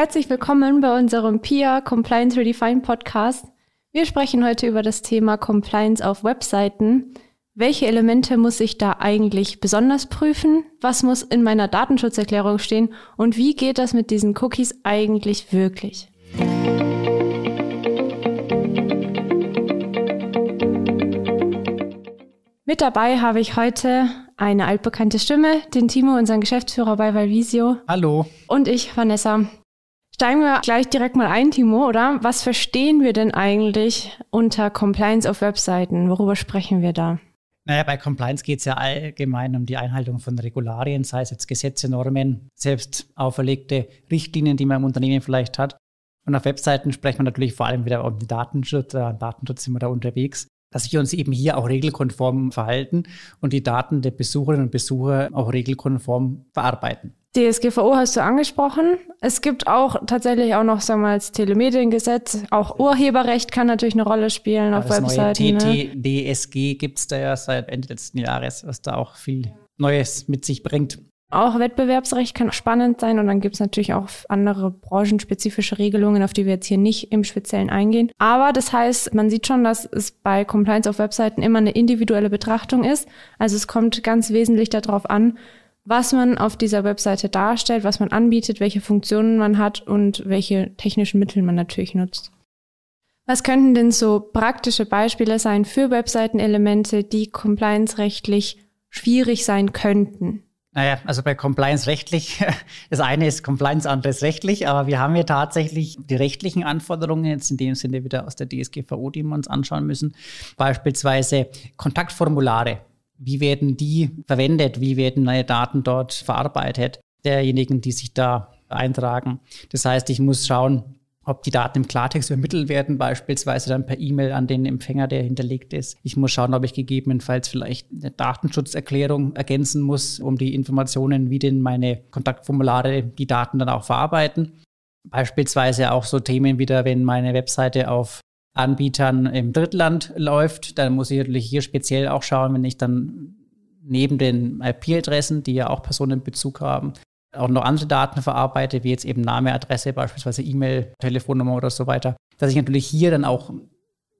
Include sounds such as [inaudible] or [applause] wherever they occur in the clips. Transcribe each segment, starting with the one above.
herzlich willkommen bei unserem PIA Compliance Redefined Podcast. Wir sprechen heute über das Thema Compliance auf Webseiten. Welche Elemente muss ich da eigentlich besonders prüfen? Was muss in meiner Datenschutzerklärung stehen? Und wie geht das mit diesen Cookies eigentlich wirklich? Mit dabei habe ich heute eine altbekannte Stimme, den Timo, unseren Geschäftsführer bei Valvisio. Hallo. Und ich, Vanessa. Steigen wir gleich direkt mal ein, Timo, oder? Was verstehen wir denn eigentlich unter Compliance auf Webseiten? Worüber sprechen wir da? Naja, bei Compliance geht es ja allgemein um die Einhaltung von Regularien, sei es jetzt Gesetze, Normen, selbst auferlegte Richtlinien, die man im Unternehmen vielleicht hat. Und auf Webseiten sprechen wir natürlich vor allem wieder um den Datenschutz. Äh, Datenschutz sind wir da unterwegs dass wir uns eben hier auch regelkonform verhalten und die Daten der Besucherinnen und Besucher auch regelkonform verarbeiten. DSGVO hast du angesprochen. Es gibt auch tatsächlich auch noch, sagen wir mal, das Telemediengesetz. Auch Urheberrecht kann natürlich eine Rolle spielen auf das Webseiten. Neue TTDSG gibt es da ja seit Ende letzten Jahres, was da auch viel Neues mit sich bringt. Auch Wettbewerbsrecht kann spannend sein und dann gibt es natürlich auch andere branchenspezifische Regelungen, auf die wir jetzt hier nicht im Speziellen eingehen. Aber das heißt, man sieht schon, dass es bei Compliance auf Webseiten immer eine individuelle Betrachtung ist. Also es kommt ganz wesentlich darauf an, was man auf dieser Webseite darstellt, was man anbietet, welche Funktionen man hat und welche technischen Mittel man natürlich nutzt. Was könnten denn so praktische Beispiele sein für Webseitenelemente, die compliance-rechtlich schwierig sein könnten? Naja, also bei Compliance rechtlich, [laughs] das eine ist Compliance, andere ist rechtlich, aber wir haben hier tatsächlich die rechtlichen Anforderungen jetzt in dem Sinne wieder aus der DSGVO, die wir uns anschauen müssen. Beispielsweise Kontaktformulare. Wie werden die verwendet? Wie werden neue Daten dort verarbeitet? Derjenigen, die sich da eintragen. Das heißt, ich muss schauen, ob die Daten im Klartext übermittelt werden, beispielsweise dann per E-Mail an den Empfänger, der hinterlegt ist. Ich muss schauen, ob ich gegebenenfalls vielleicht eine Datenschutzerklärung ergänzen muss, um die Informationen, wie denn meine Kontaktformulare die Daten dann auch verarbeiten. Beispielsweise auch so Themen wieder, wenn meine Webseite auf Anbietern im Drittland läuft, dann muss ich natürlich hier speziell auch schauen, wenn ich dann neben den IP-Adressen, die ja auch Personenbezug haben, auch noch andere Daten verarbeite, wie jetzt eben Name, Adresse, beispielsweise E-Mail, Telefonnummer oder so weiter, dass ich natürlich hier dann auch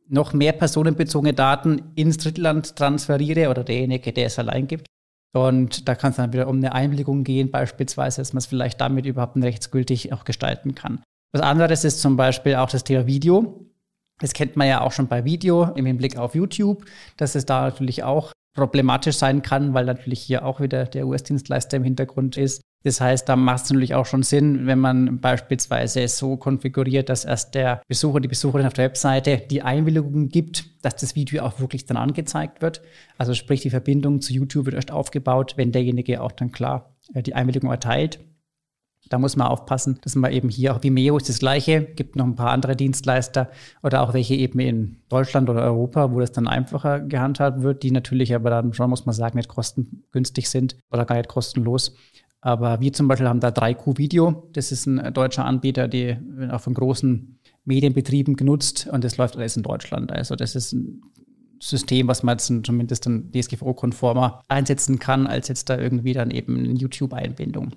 noch mehr personenbezogene Daten ins Drittland transferiere oder derjenige, der es allein gibt. Und da kann es dann wieder um eine Einwilligung gehen, beispielsweise, dass man es vielleicht damit überhaupt rechtsgültig auch gestalten kann. Was anderes ist zum Beispiel auch das Thema Video. Das kennt man ja auch schon bei Video im Hinblick auf YouTube, dass es da natürlich auch problematisch sein kann, weil natürlich hier auch wieder der US-Dienstleister im Hintergrund ist. Das heißt, da macht es natürlich auch schon Sinn, wenn man beispielsweise so konfiguriert, dass erst der Besucher, die Besucherin auf der Webseite die Einwilligung gibt, dass das Video auch wirklich dann angezeigt wird. Also sprich, die Verbindung zu YouTube wird erst aufgebaut, wenn derjenige auch dann klar äh, die Einwilligung erteilt. Da muss man aufpassen, dass man eben hier auch Vimeo ist das gleiche, gibt noch ein paar andere Dienstleister oder auch welche eben in Deutschland oder Europa, wo das dann einfacher gehandhabt wird, die natürlich aber dann schon, muss man sagen, nicht kostengünstig sind oder gar nicht kostenlos. Aber wir zum Beispiel haben da 3Q Video. Das ist ein deutscher Anbieter, der auch von großen Medienbetrieben genutzt und das läuft alles in Deutschland. Also das ist ein System, was man jetzt zumindest dann DSGVO-konformer einsetzen kann, als jetzt da irgendwie dann eben eine YouTube-Einbindung.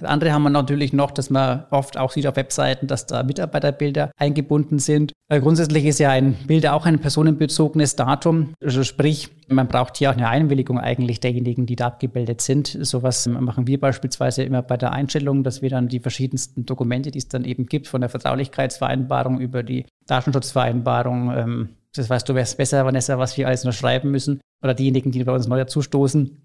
Das andere haben wir natürlich noch, dass man oft auch sieht auf Webseiten, dass da Mitarbeiterbilder eingebunden sind. Äh, grundsätzlich ist ja ein Bild auch ein personenbezogenes Datum. Also sprich, man braucht hier auch eine Einwilligung eigentlich derjenigen, die da abgebildet sind. Sowas machen wir beispielsweise immer bei der Einstellung, dass wir dann die verschiedensten Dokumente, die es dann eben gibt, von der Vertraulichkeitsvereinbarung über die Datenschutzvereinbarung, ähm, das weißt du besser, Vanessa, was wir alles noch schreiben müssen, oder diejenigen, die bei uns neu dazustoßen,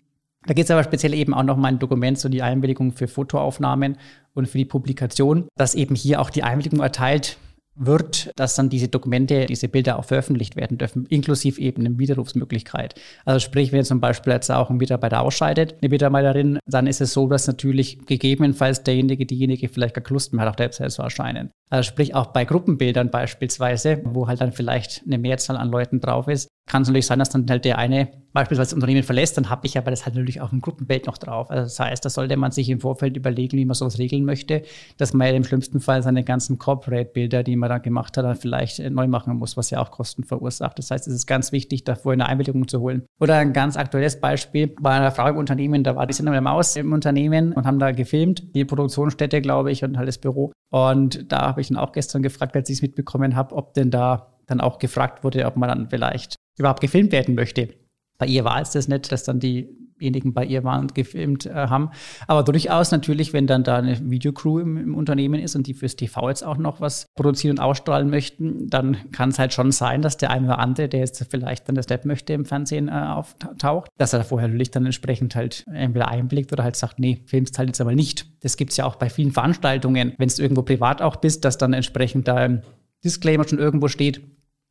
da geht es aber speziell eben auch noch mal ein Dokument, so die Einwilligung für Fotoaufnahmen und für die Publikation, dass eben hier auch die Einwilligung erteilt wird, dass dann diese Dokumente, diese Bilder auch veröffentlicht werden dürfen, inklusive eben eine Widerrufsmöglichkeit. Also sprich, wenn zum Beispiel jetzt auch ein Mitarbeiter ausscheidet, eine Mitarbeiterin, dann ist es so, dass natürlich gegebenenfalls derjenige, diejenige vielleicht gar Lust mehr hat, auf der Website zu erscheinen. Also sprich auch bei Gruppenbildern beispielsweise, wo halt dann vielleicht eine Mehrzahl an Leuten drauf ist, kann es natürlich sein, dass dann halt der eine beispielsweise das Unternehmen verlässt, dann habe ich aber das halt natürlich auch im Gruppenbild noch drauf. Also das heißt, da sollte man sich im Vorfeld überlegen, wie man sowas regeln möchte, dass man im schlimmsten Fall seine ganzen Corporate-Bilder, die man da gemacht hat, dann vielleicht äh, neu machen muss, was ja auch Kosten verursacht. Das heißt, es ist ganz wichtig, davor eine Einwilligung zu holen. Oder ein ganz aktuelles Beispiel bei einer Frau im Unternehmen, da war die mit der Maus im Unternehmen und haben da gefilmt, die Produktionsstätte, glaube ich, und halt das Büro. Und da habe ich dann auch gestern gefragt, als ich es mitbekommen habe, ob denn da dann auch gefragt wurde, ob man dann vielleicht überhaupt gefilmt werden möchte. Bei ihr war es das nicht, dass dann diejenigen bei ihr waren und gefilmt äh, haben. Aber durchaus natürlich, wenn dann da eine Videocrew im, im, Unternehmen ist und die fürs TV jetzt auch noch was produzieren und ausstrahlen möchten, dann kann es halt schon sein, dass der eine oder andere, der jetzt vielleicht dann das Lab möchte, im Fernsehen äh, auftaucht, dass er vorher natürlich dann entsprechend halt entweder einblickt oder halt sagt, nee, filmst halt jetzt aber nicht. Das gibt es ja auch bei vielen Veranstaltungen, wenn es irgendwo privat auch bist, dass dann entsprechend da ein Disclaimer schon irgendwo steht,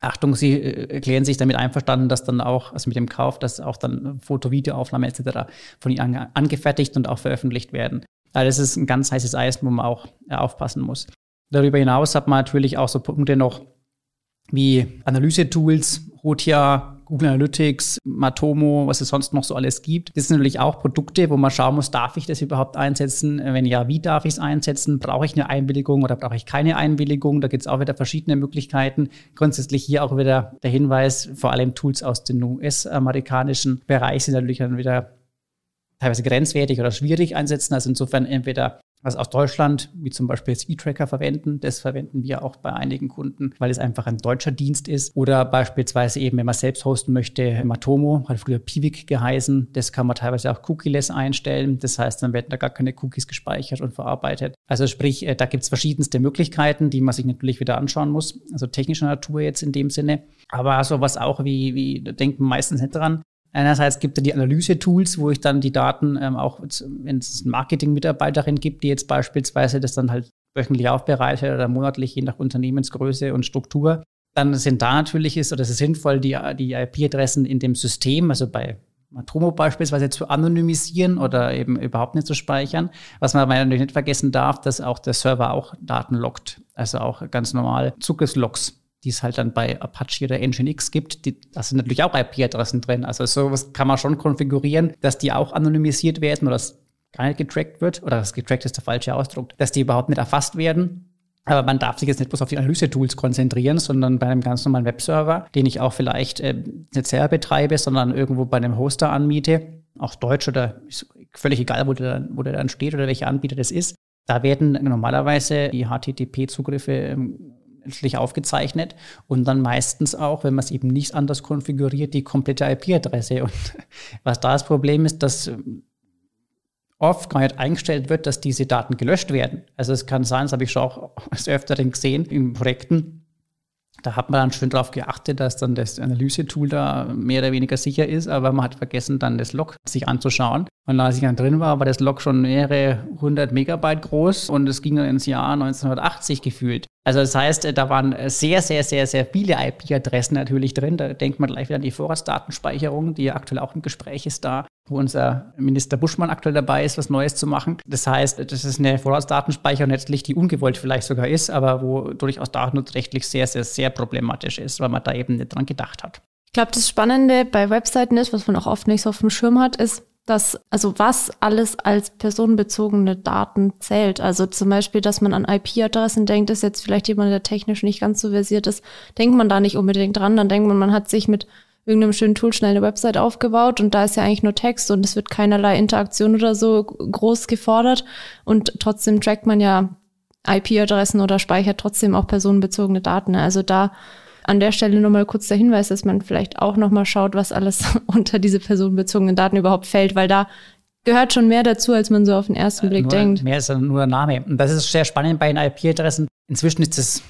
Achtung, Sie äh, erklären sich damit einverstanden, dass dann auch, also mit dem Kauf, dass auch dann Foto, Videoaufnahmen etc. von Ihnen angefertigt und auch veröffentlicht werden. Also das ist ein ganz heißes Eis, wo man auch äh, aufpassen muss. Darüber hinaus hat man natürlich auch so Punkte noch wie Analyse-Tools, Hotia, Google Analytics, Matomo, was es sonst noch so alles gibt. Das sind natürlich auch Produkte, wo man schauen muss, darf ich das überhaupt einsetzen? Wenn ja, wie darf ich es einsetzen? Brauche ich eine Einwilligung oder brauche ich keine Einwilligung? Da gibt es auch wieder verschiedene Möglichkeiten. Grundsätzlich hier auch wieder der Hinweis, vor allem Tools aus dem US-amerikanischen Bereich sind natürlich dann wieder teilweise grenzwertig oder schwierig einsetzen. Also insofern entweder was aus Deutschland, wie zum Beispiel jetzt E-Tracker verwenden. Das verwenden wir auch bei einigen Kunden, weil es einfach ein deutscher Dienst ist. Oder beispielsweise eben, wenn man selbst hosten möchte, Matomo, hat früher Pivik geheißen. Das kann man teilweise auch cookieless einstellen. Das heißt, dann werden da gar keine Cookies gespeichert und verarbeitet. Also sprich, äh, da gibt es verschiedenste Möglichkeiten, die man sich natürlich wieder anschauen muss. Also technischer Natur jetzt in dem Sinne. Aber sowas auch wie, wie denken meistens nicht dran, Einerseits gibt es die Analyse-Tools, wo ich dann die Daten ähm, auch, wenn es Marketing-Mitarbeiterin gibt, die jetzt beispielsweise das dann halt wöchentlich aufbereitet oder monatlich, je nach Unternehmensgröße und Struktur, dann sind da natürlich ist oder es ist sinnvoll, die, die IP-Adressen in dem System, also bei Matromo beispielsweise zu anonymisieren oder eben überhaupt nicht zu speichern. Was man natürlich nicht vergessen darf, dass auch der Server auch Daten lockt, also auch ganz normal Zugriffslogs die es halt dann bei Apache oder Nginx gibt, die, da sind natürlich auch IP-Adressen drin. Also sowas kann man schon konfigurieren, dass die auch anonymisiert werden oder dass gar nicht getrackt wird, oder das getrackt ist der falsche Ausdruck, dass die überhaupt nicht erfasst werden. Aber man darf sich jetzt nicht bloß auf die Analyse-Tools konzentrieren, sondern bei einem ganz normalen Webserver, den ich auch vielleicht äh, nicht selber betreibe, sondern irgendwo bei einem Hoster anmiete, auch Deutsch oder völlig egal, wo der, wo der dann steht oder welcher Anbieter das ist. Da werden normalerweise die HTTP-Zugriffe ähm, letztlich aufgezeichnet und dann meistens auch, wenn man es eben nicht anders konfiguriert, die komplette IP-Adresse. Und [laughs] was da das Problem ist, dass oft gar nicht eingestellt wird, dass diese Daten gelöscht werden. Also es kann sein, das habe ich schon auch [laughs] als Öfteren gesehen in Projekten, da hat man dann schön darauf geachtet, dass dann das Analyse-Tool da mehr oder weniger sicher ist, aber man hat vergessen, dann das Log sich anzuschauen. Und als ich dann drin war, war das Log schon mehrere hundert Megabyte groß und es ging dann ins Jahr 1980 gefühlt. Also das heißt, da waren sehr, sehr, sehr, sehr viele IP-Adressen natürlich drin. Da denkt man gleich wieder an die Vorratsdatenspeicherung, die ja aktuell auch im Gespräch ist da, wo unser Minister Buschmann aktuell dabei ist, was Neues zu machen. Das heißt, das ist eine Vorratsdatenspeicherung letztlich, die ungewollt vielleicht sogar ist, aber wo durchaus datenschutzrechtlich sehr, sehr, sehr problematisch ist, weil man da eben nicht dran gedacht hat. Ich glaube, das Spannende bei Webseiten ist, was man auch oft nicht so auf dem Schirm hat, ist, dass, also was alles als personenbezogene Daten zählt. Also zum Beispiel, dass man an IP-Adressen denkt, ist jetzt vielleicht jemand, der technisch nicht ganz so versiert ist, denkt man da nicht unbedingt dran. Dann denkt man, man hat sich mit irgendeinem schönen Tool schnell eine Website aufgebaut und da ist ja eigentlich nur Text und es wird keinerlei Interaktion oder so groß gefordert und trotzdem trackt man ja IP-Adressen oder speichert trotzdem auch personenbezogene Daten. Also da an der Stelle nochmal kurz der Hinweis, dass man vielleicht auch nochmal schaut, was alles [laughs] unter diese personenbezogenen Daten überhaupt fällt, weil da gehört schon mehr dazu, als man so auf den ersten Blick nur, denkt. Mehr ist nur der Name. Und das ist sehr spannend bei den IP-Adressen. Inzwischen ist es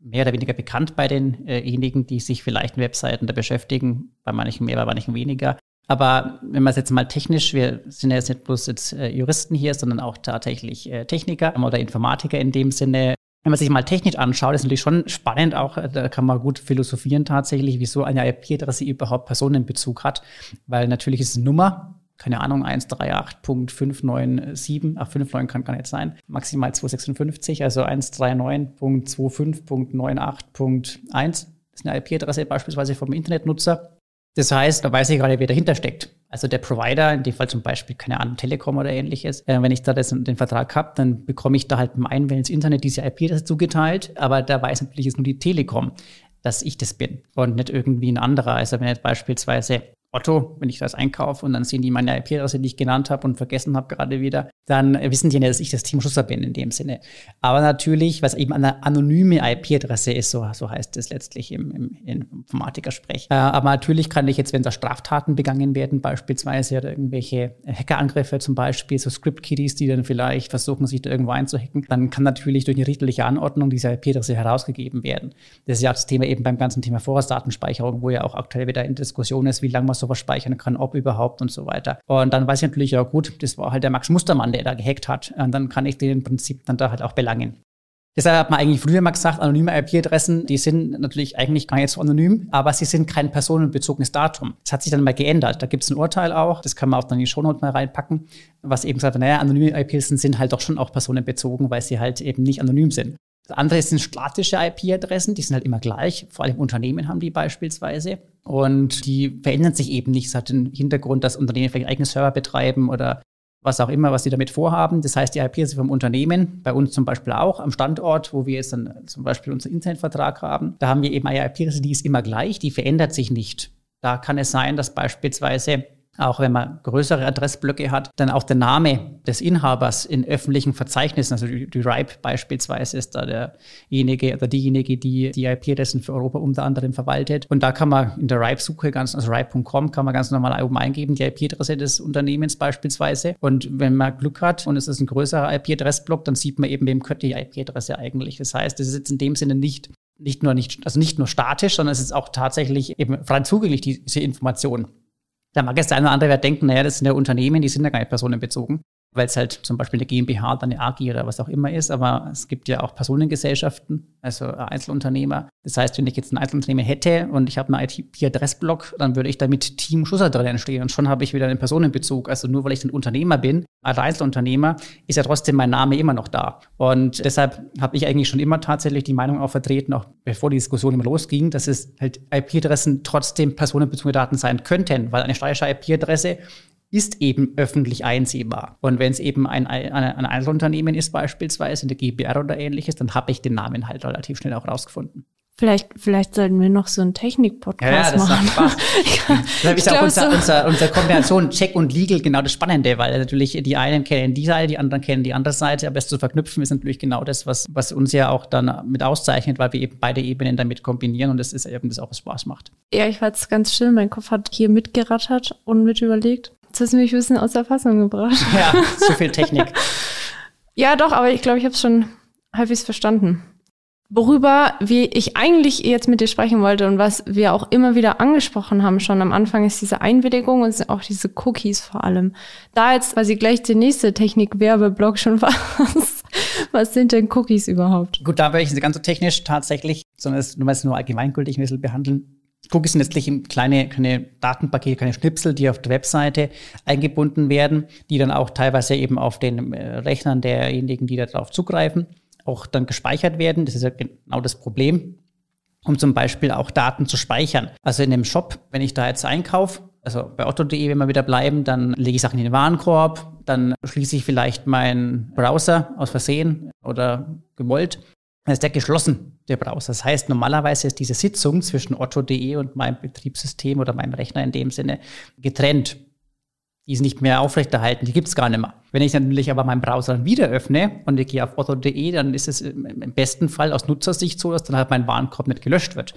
mehr oder weniger bekannt bei denjenigen, die sich vielleicht mit Webseiten da beschäftigen. Bei manchen mehr, bei manchen weniger. Aber wenn man es jetzt mal technisch, wir sind ja jetzt nicht bloß jetzt äh, Juristen hier, sondern auch tatsächlich äh, Techniker oder Informatiker in dem Sinne, wenn man sich mal technisch anschaut, ist natürlich schon spannend, auch da kann man gut philosophieren tatsächlich, wieso eine IP-Adresse überhaupt Personenbezug hat. Weil natürlich ist es eine Nummer, keine Ahnung, 138.597, ach 59 kann gar nicht sein, maximal 256, also 139.25.98.1 ist eine IP-Adresse beispielsweise vom Internetnutzer. Das heißt, da weiß ich gerade, wer dahinter steckt. Also der Provider, in dem Fall zum Beispiel, keine Ahnung, Telekom oder ähnliches, äh, wenn ich da das, den Vertrag habe, dann bekomme ich da halt beim Einwählen ins Internet diese IP zugeteilt, aber da weiß natürlich jetzt nur die Telekom, dass ich das bin und nicht irgendwie ein anderer. Also wenn jetzt beispielsweise Otto, wenn ich das einkaufe und dann sehen die meine IP-Adresse, die ich genannt habe und vergessen habe gerade wieder, dann wissen die ja, dass ich das Team Schusser bin in dem Sinne. Aber natürlich, was eben eine anonyme IP-Adresse ist, so, so heißt es letztlich im, im, im Informatikersprech. Äh, aber natürlich kann ich jetzt, wenn da Straftaten begangen werden, beispielsweise oder irgendwelche Hackerangriffe zum Beispiel, so Script-Kiddies, die dann vielleicht versuchen, sich da irgendwo einzuhacken, dann kann natürlich durch eine richterliche Anordnung diese IP-Adresse herausgegeben werden. Das ist ja auch das Thema eben beim ganzen Thema Vorratsdatenspeicherung, wo ja auch aktuell wieder in Diskussion ist, wie lange man sowas speichern kann, ob überhaupt und so weiter. Und dann weiß ich natürlich, ja gut, das war halt der Max Mustermann, der da gehackt hat. Und dann kann ich den im Prinzip dann da halt auch belangen. Deshalb hat man eigentlich früher mal gesagt, anonyme IP-Adressen, die sind natürlich eigentlich gar nicht so anonym, aber sie sind kein personenbezogenes Datum. Das hat sich dann mal geändert. Da gibt es ein Urteil auch, das kann man auch dann in die Shownote mal reinpacken, was eben sagt, naja, anonyme IP-Adressen sind halt doch schon auch personenbezogen, weil sie halt eben nicht anonym sind. Das andere sind statische IP-Adressen, die sind halt immer gleich. Vor allem Unternehmen haben die beispielsweise. Und die verändern sich eben nicht. Das hat den Hintergrund, dass Unternehmen vielleicht eigene Server betreiben oder was auch immer, was sie damit vorhaben. Das heißt, die IP-Adresse vom Unternehmen, bei uns zum Beispiel auch am Standort, wo wir jetzt dann zum Beispiel unseren Internetvertrag haben, da haben wir eben eine IP-Adresse, die ist immer gleich, die verändert sich nicht. Da kann es sein, dass beispielsweise auch wenn man größere Adressblöcke hat, dann auch der Name des Inhabers in öffentlichen Verzeichnissen, also die, RIPE beispielsweise ist da derjenige oder diejenige, die die IP-Adressen für Europa unter anderem verwaltet. Und da kann man in der RIPE-Suche, ganz, also RIPE.com, kann man ganz normal oben eingeben, die IP-Adresse des Unternehmens beispielsweise. Und wenn man Glück hat und es ist ein größerer IP-Adressblock, dann sieht man eben, wem gehört die IP-Adresse eigentlich. Das heißt, es ist jetzt in dem Sinne nicht nicht nur nicht, also nicht nur statisch, sondern es ist auch tatsächlich eben frei zugänglich, diese Information. Da mag jetzt der eine oder andere denken, naja, das sind ja Unternehmen, die sind ja gar nicht personenbezogen weil es halt zum Beispiel eine GmbH oder eine AG oder was auch immer ist, aber es gibt ja auch Personengesellschaften, also Einzelunternehmer. Das heißt, wenn ich jetzt ein Einzelunternehmen hätte und ich habe einen IP-Adressblock, dann würde ich da mit Team Schusser drin entstehen und schon habe ich wieder einen Personenbezug. Also nur weil ich ein Unternehmer bin, als Einzelunternehmer, ist ja trotzdem mein Name immer noch da. Und deshalb habe ich eigentlich schon immer tatsächlich die Meinung auch vertreten, auch bevor die Diskussion immer losging, dass es halt IP-Adressen trotzdem personenbezogene Daten sein könnten, weil eine steuerische IP-Adresse ist eben öffentlich einsehbar. Und wenn es eben ein, ein, ein Einzelunternehmen ist, beispielsweise in der GBR oder ähnliches, dann habe ich den Namen halt relativ schnell auch rausgefunden. Vielleicht, vielleicht sollten wir noch so einen Technik-Podcast ja, ja, machen. Macht Spaß. [laughs] das ist auch unser, so. unser, unsere Kombination Check und Legal genau das Spannende, weil natürlich die einen kennen die Seite, die anderen kennen die andere Seite, aber das zu verknüpfen ist natürlich genau das, was, was uns ja auch dann mit auszeichnet, weil wir eben beide Ebenen damit kombinieren und das ist eben das auch, was Spaß macht. Ja, ich war jetzt ganz still, mein Kopf hat hier mitgerattert und mit überlegt. Hast mich ein bisschen aus der Fassung gebracht. [laughs] Ja, zu viel Technik. [laughs] ja, doch, aber ich glaube, ich habe es schon halbwegs verstanden. Worüber wir, ich eigentlich jetzt mit dir sprechen wollte und was wir auch immer wieder angesprochen haben schon am Anfang, ist diese Einwilligung und auch diese Cookies vor allem. Da jetzt quasi gleich der nächste Technik-Werbeblock schon [laughs] fast. Was sind denn Cookies überhaupt? Gut, da werde ich nicht ganz so technisch tatsächlich, sondern es nur, nur allgemeingültig ein bisschen behandeln. Cookies sind letztlich kleine, kleine Datenpakete, kleine Schnipsel, die auf der Webseite eingebunden werden, die dann auch teilweise eben auf den äh, Rechnern derjenigen, die darauf zugreifen, auch dann gespeichert werden. Das ist ja genau das Problem, um zum Beispiel auch Daten zu speichern. Also in dem Shop, wenn ich da jetzt einkaufe, also bei otto.de, wenn wir wieder bleiben, dann lege ich Sachen in den Warenkorb, dann schließe ich vielleicht meinen Browser aus Versehen oder gewollt dann ist der geschlossen, der Browser. Das heißt, normalerweise ist diese Sitzung zwischen otto.de und meinem Betriebssystem oder meinem Rechner in dem Sinne getrennt. Die ist nicht mehr aufrechterhalten, die gibt es gar nicht mehr. Wenn ich natürlich aber meinen Browser wieder öffne und ich gehe auf otto.de, dann ist es im besten Fall aus Nutzersicht so, dass dann halt mein Warenkorb nicht gelöscht wird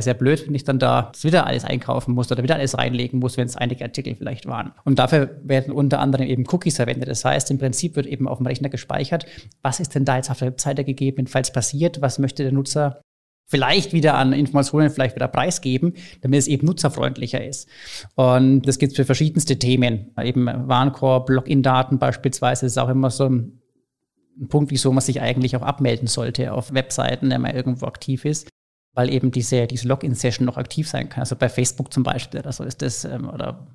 sehr blöd, wenn ich dann da wieder alles einkaufen muss oder wieder alles reinlegen muss, wenn es einige Artikel vielleicht waren. Und dafür werden unter anderem eben Cookies verwendet. Das heißt, im Prinzip wird eben auf dem Rechner gespeichert, was ist denn da jetzt auf der Webseite gegebenenfalls passiert, was möchte der Nutzer vielleicht wieder an Informationen vielleicht wieder preisgeben, damit es eben nutzerfreundlicher ist. Und das gibt es für verschiedenste Themen. Eben Warenkorb, Login-Daten beispielsweise ist auch immer so ein Punkt, wieso man sich eigentlich auch abmelden sollte auf Webseiten, wenn man irgendwo aktiv ist weil eben diese, diese Login-Session noch aktiv sein kann. Also bei Facebook zum Beispiel oder so ist das, ähm, oder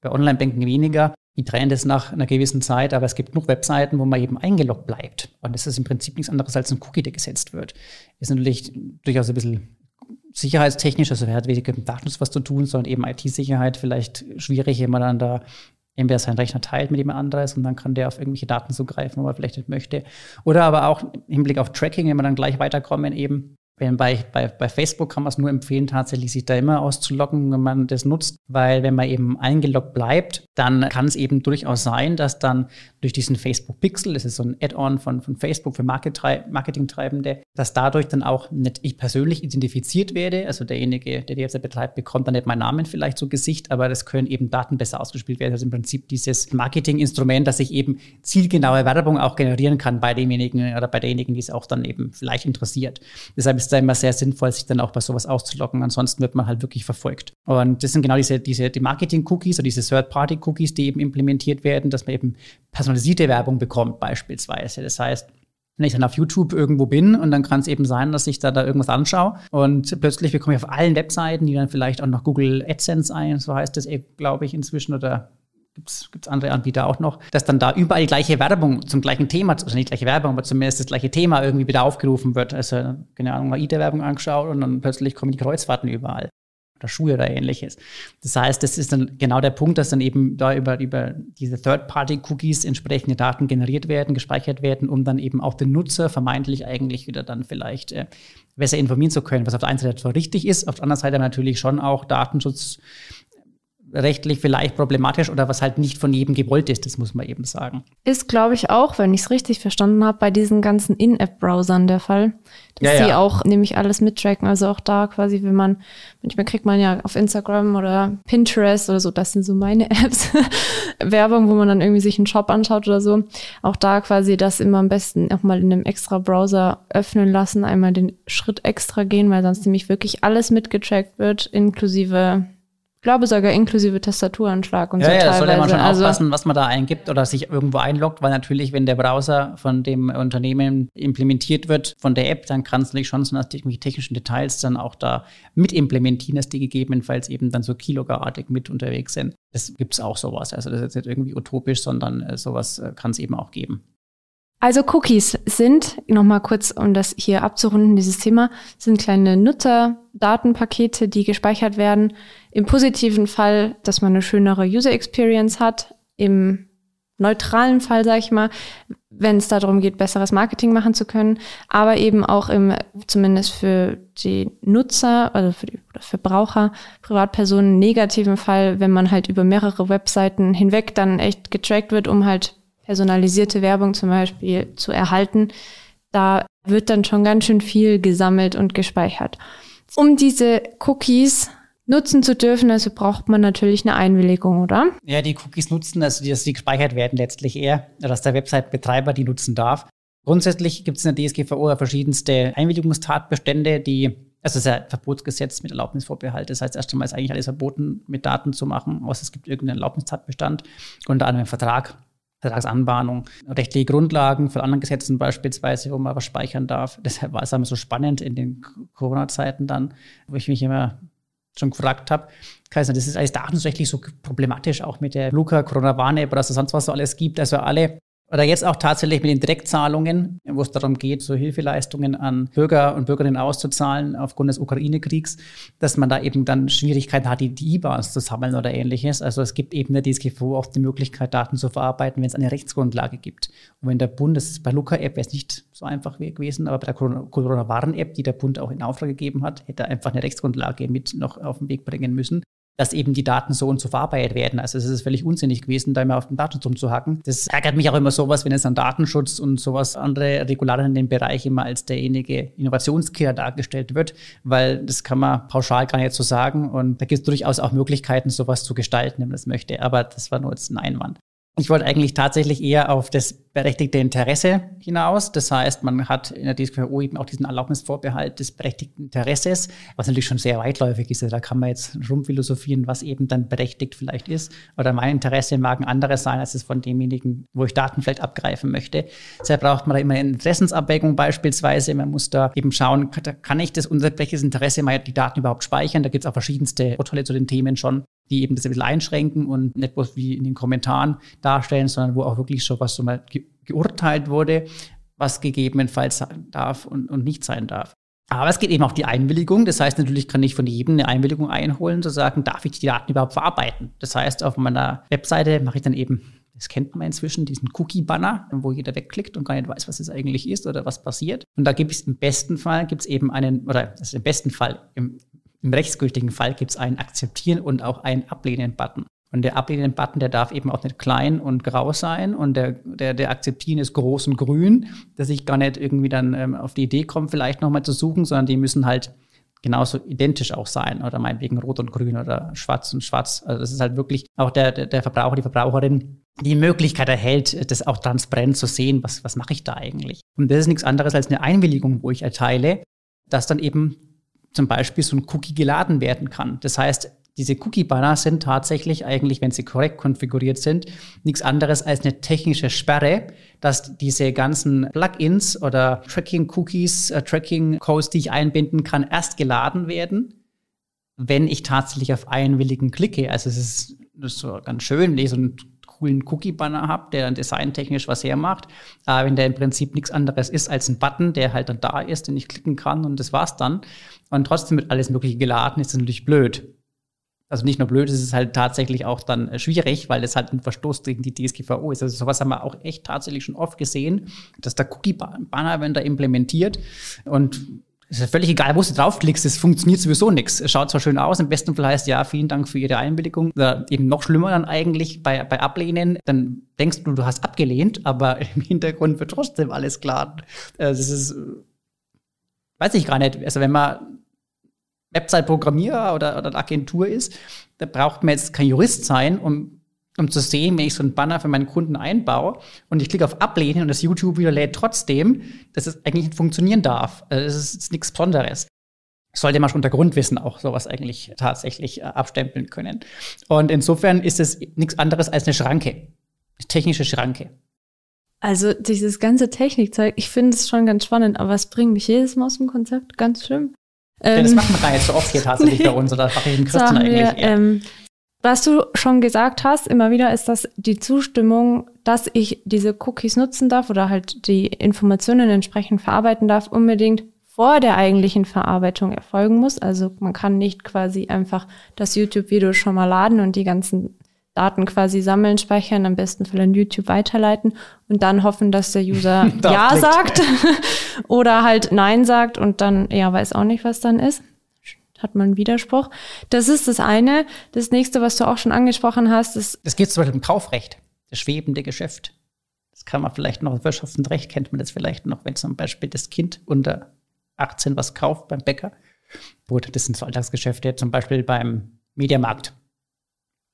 bei Online-Banking weniger. Die drehen das nach einer gewissen Zeit, aber es gibt genug Webseiten, wo man eben eingeloggt bleibt. Und das ist im Prinzip nichts anderes als ein Cookie, der gesetzt wird. Ist natürlich durchaus ein bisschen sicherheitstechnisch, also wer hat weniger mit Datenschutz was zu tun, sondern eben IT-Sicherheit vielleicht schwierig, wenn man dann da entweder seinen Rechner teilt mit jemand anderes und dann kann der auf irgendwelche Daten zugreifen, wo man vielleicht nicht möchte. Oder aber auch im Hinblick auf Tracking, wenn man dann gleich weiterkommen eben, wenn bei, bei, bei Facebook kann man es nur empfehlen, tatsächlich sich da immer auszuloggen, wenn man das nutzt, weil wenn man eben eingeloggt bleibt, dann kann es eben durchaus sein, dass dann durch diesen Facebook Pixel, das ist so ein Add-on von, von Facebook für Marketingtreibende, dass dadurch dann auch nicht ich persönlich identifiziert werde. Also derjenige, der die jetzt betreibt, bekommt dann nicht meinen Namen vielleicht zu Gesicht, aber das können eben Daten besser ausgespielt werden. Also im Prinzip dieses Marketinginstrument, dass ich eben zielgenaue Werbung auch generieren kann bei demjenigen oder bei derjenigen, die es auch dann eben vielleicht interessiert. Deshalb ist da immer sehr sinnvoll, sich dann auch bei sowas auszuloggen. Ansonsten wird man halt wirklich verfolgt. Und das sind genau diese, diese die Marketing-Cookies oder diese Third-Party-Cookies, die eben implementiert werden, dass man eben personalisierte Werbung bekommt beispielsweise. Das heißt, wenn ich dann auf YouTube irgendwo bin und dann kann es eben sein, dass ich da, da irgendwas anschaue und plötzlich bekomme ich auf allen Webseiten, die dann vielleicht auch noch Google AdSense ein, so heißt das, eh, glaube ich, inzwischen oder gibt es andere Anbieter auch noch, dass dann da überall die gleiche Werbung zum gleichen Thema, also nicht gleiche Werbung, aber zumindest das gleiche Thema irgendwie wieder aufgerufen wird. Also, keine Ahnung, mal AIDA-Werbung angeschaut und dann plötzlich kommen die Kreuzfahrten überall. Oder Schuhe oder ähnliches. Das heißt, das ist dann genau der Punkt, dass dann eben da über, über diese Third-Party-Cookies entsprechende Daten generiert werden, gespeichert werden, um dann eben auch den Nutzer vermeintlich eigentlich wieder dann vielleicht äh, besser informieren zu können, was auf der einen Seite zwar richtig ist, auf der anderen Seite natürlich schon auch Datenschutz rechtlich vielleicht problematisch oder was halt nicht von jedem gewollt ist, das muss man eben sagen. Ist, glaube ich, auch, wenn ich es richtig verstanden habe, bei diesen ganzen In-App-Browsern der Fall, dass ja, die ja. auch nämlich alles mittracken. Also auch da quasi, wenn man, manchmal kriegt man ja auf Instagram oder Pinterest oder so, das sind so meine [laughs] Apps, Werbung, wo man dann irgendwie sich einen Shop anschaut oder so. Auch da quasi das immer am besten auch mal in einem extra Browser öffnen lassen, einmal den Schritt extra gehen, weil sonst nämlich wirklich alles mitgetrackt wird, inklusive glaube sogar inklusive Tastaturanschlag und ja, so ja, teilweise. sollte man schon also, aufpassen, was man da eingibt oder sich irgendwo einloggt, weil natürlich, wenn der Browser von dem Unternehmen implementiert wird, von der App, dann kann es natürlich schon sein, dass die technischen Details dann auch da mit implementieren, dass die gegebenenfalls eben dann so kilogartig mit unterwegs sind. Das gibt es auch sowas. Also das ist jetzt nicht irgendwie utopisch, sondern äh, sowas äh, kann es eben auch geben. Also Cookies sind, nochmal kurz, um das hier abzurunden, dieses Thema, sind kleine Nutzerdatenpakete, die gespeichert werden. Im positiven Fall, dass man eine schönere User Experience hat. Im neutralen Fall, sage ich mal, wenn es darum geht, besseres Marketing machen zu können, aber eben auch im, zumindest für die Nutzer, also für die Verbraucher, Privatpersonen, negativen Fall, wenn man halt über mehrere Webseiten hinweg dann echt getrackt wird, um halt personalisierte Werbung zum Beispiel zu erhalten, da wird dann schon ganz schön viel gesammelt und gespeichert. Um diese Cookies nutzen zu dürfen, also braucht man natürlich eine Einwilligung, oder? Ja, die Cookies nutzen, also dass die gespeichert werden letztlich eher, dass der Website-Betreiber die nutzen darf. Grundsätzlich gibt es in der DSGVO verschiedenste Einwilligungstatbestände, die also es ist ja ein Verbotsgesetz mit Erlaubnisvorbehalt. Das heißt, erst einmal ist eigentlich alles verboten, mit Daten zu machen, außer es gibt irgendeinen Erlaubnistatbestand, unter anderem einen Vertrag Vertragsanbahnung, rechtliche Grundlagen von anderen Gesetzen beispielsweise, wo man was speichern darf. Deshalb war es immer so spannend in den Corona-Zeiten dann, wo ich mich immer schon gefragt habe, das ist alles datenschutzrechtlich so problematisch, auch mit der Luca, Corona-Warn-App oder sonst was so alles gibt. Also alle oder jetzt auch tatsächlich mit den Direktzahlungen, wo es darum geht, so Hilfeleistungen an Bürger und Bürgerinnen auszuzahlen aufgrund des Ukraine-Kriegs, dass man da eben dann Schwierigkeiten hat, die, die IBANs zu sammeln oder ähnliches. Also es gibt eben der DSGVO oft die Möglichkeit, Daten zu verarbeiten, wenn es eine Rechtsgrundlage gibt. Und wenn der Bund, das ist bei Luca-App wäre es nicht so einfach gewesen, aber bei der Corona-Warn-App, die der Bund auch in Auftrag gegeben hat, hätte er einfach eine Rechtsgrundlage mit noch auf den Weg bringen müssen dass eben die Daten so und so verarbeitet werden. Also es ist völlig unsinnig gewesen, da immer auf den Datenschutz rumzuhacken. Das ärgert mich auch immer sowas, wenn es an Datenschutz und sowas andere Regularien in dem Bereich immer als derjenige Innovationskiller dargestellt wird, weil das kann man pauschal gar nicht so sagen und da gibt es durchaus auch Möglichkeiten, sowas zu gestalten, wenn man das möchte. Aber das war nur jetzt ein Einwand. Ich wollte eigentlich tatsächlich eher auf das berechtigte Interesse hinaus. Das heißt, man hat in der DSGVO eben auch diesen Erlaubnisvorbehalt des berechtigten Interesses, was natürlich schon sehr weitläufig ist. Da kann man jetzt rumphilosophieren, was eben dann berechtigt vielleicht ist. Oder mein Interesse mag ein anderes sein, als es von demjenigen, wo ich Daten vielleicht abgreifen möchte. Deshalb braucht man da immer eine Interessensabwägung beispielsweise. Man muss da eben schauen, kann ich das unser Interesse mal die Daten überhaupt speichern? Da gibt es auch verschiedenste Urteile zu den Themen schon die eben das ein bisschen einschränken und nicht bloß wie in den Kommentaren darstellen, sondern wo auch wirklich schon was so mal ge geurteilt wurde, was gegebenenfalls sein darf und, und nicht sein darf. Aber es geht eben auch die Einwilligung. Das heißt, natürlich kann ich von jedem eine Einwilligung einholen, zu sagen, darf ich die Daten überhaupt verarbeiten? Das heißt, auf meiner Webseite mache ich dann eben, das kennt man inzwischen, diesen Cookie-Banner, wo jeder wegklickt und gar nicht weiß, was es eigentlich ist oder was passiert. Und da gibt es im besten Fall, gibt es eben einen, oder das ist im besten Fall, im, im rechtsgültigen Fall gibt es einen Akzeptieren und auch einen Ablehnen-Button. Und der Ablehnen-Button, der darf eben auch nicht klein und grau sein. Und der, der, der Akzeptieren ist groß und grün, dass ich gar nicht irgendwie dann ähm, auf die Idee komme, vielleicht nochmal zu suchen, sondern die müssen halt genauso identisch auch sein. Oder meinetwegen rot und grün oder schwarz und schwarz. Also das ist halt wirklich auch der, der, Verbraucher, die Verbraucherin die Möglichkeit erhält, das auch transparent zu sehen, was, was mache ich da eigentlich. Und das ist nichts anderes als eine Einwilligung, wo ich erteile, dass dann eben zum Beispiel so ein Cookie geladen werden kann. Das heißt, diese Cookie-Banner sind tatsächlich eigentlich, wenn sie korrekt konfiguriert sind, nichts anderes als eine technische Sperre, dass diese ganzen Plugins oder Tracking-Cookies, äh, Tracking-Codes, die ich einbinden kann, erst geladen werden, wenn ich tatsächlich auf Einwilligen klicke. Also es ist, ist so ganz schön, so einen coolen Cookie-Banner habe, der dann designtechnisch was hermacht, aber wenn der im Prinzip nichts anderes ist als ein Button, der halt dann da ist, den ich klicken kann und das war's dann, und trotzdem wird alles Mögliche geladen, ist das natürlich blöd. Also nicht nur blöd, es ist halt tatsächlich auch dann äh, schwierig, weil es halt ein Verstoß gegen die DSGVO ist. Also sowas haben wir auch echt tatsächlich schon oft gesehen, dass der Cookie-Banner, wenn der implementiert und es ist völlig egal, wo du draufklickst, es funktioniert sowieso nichts. Es schaut zwar schön aus, im besten Fall heißt ja, vielen Dank für Ihre Einwilligung. Oder eben noch schlimmer dann eigentlich bei, bei Ablehnen, dann denkst du, du hast abgelehnt, aber [laughs] im Hintergrund wird trotzdem alles klar. Also das ist, weiß ich gar nicht. Also wenn man Website-Programmierer oder, oder Agentur ist, da braucht man jetzt kein Jurist sein, um, um zu sehen, wenn ich so einen Banner für meinen Kunden einbaue und ich klicke auf Ablehnen und das YouTube wieder lädt trotzdem, dass es eigentlich nicht funktionieren darf. Also das ist, ist nichts Besonderes. Sollte man schon unter Grundwissen auch sowas eigentlich tatsächlich äh, abstempeln können. Und insofern ist es nichts anderes als eine Schranke, eine technische Schranke. Also dieses ganze Technikzeug, ich finde es schon ganz spannend, aber es bringt mich jedes Mal aus dem Konzept, ganz schlimm. Ähm, ja, das machen wir gar nicht so oft hier [laughs] tatsächlich nee. bei uns, oder mache ich den Christen eigentlich wir, ähm, was du schon gesagt hast, immer wieder ist das die Zustimmung, dass ich diese Cookies nutzen darf oder halt die Informationen entsprechend verarbeiten darf, unbedingt vor der eigentlichen Verarbeitung erfolgen muss. Also man kann nicht quasi einfach das YouTube-Video schon mal laden und die ganzen Daten quasi sammeln, speichern, am besten Fall an YouTube weiterleiten und dann hoffen, dass der User [laughs] Ja klickt. sagt [laughs] oder halt Nein sagt und dann, ja, weiß auch nicht, was dann ist. Hat man einen Widerspruch. Das ist das eine. Das nächste, was du auch schon angesprochen hast, ist. Das geht zum Beispiel im Kaufrecht, das schwebende Geschäft. Das kann man vielleicht noch, Wirtschaft und Recht kennt man das vielleicht noch, wenn zum Beispiel das Kind unter 18 was kauft beim Bäcker. Gut, das sind so Alltagsgeschäfte, zum Beispiel beim Mediamarkt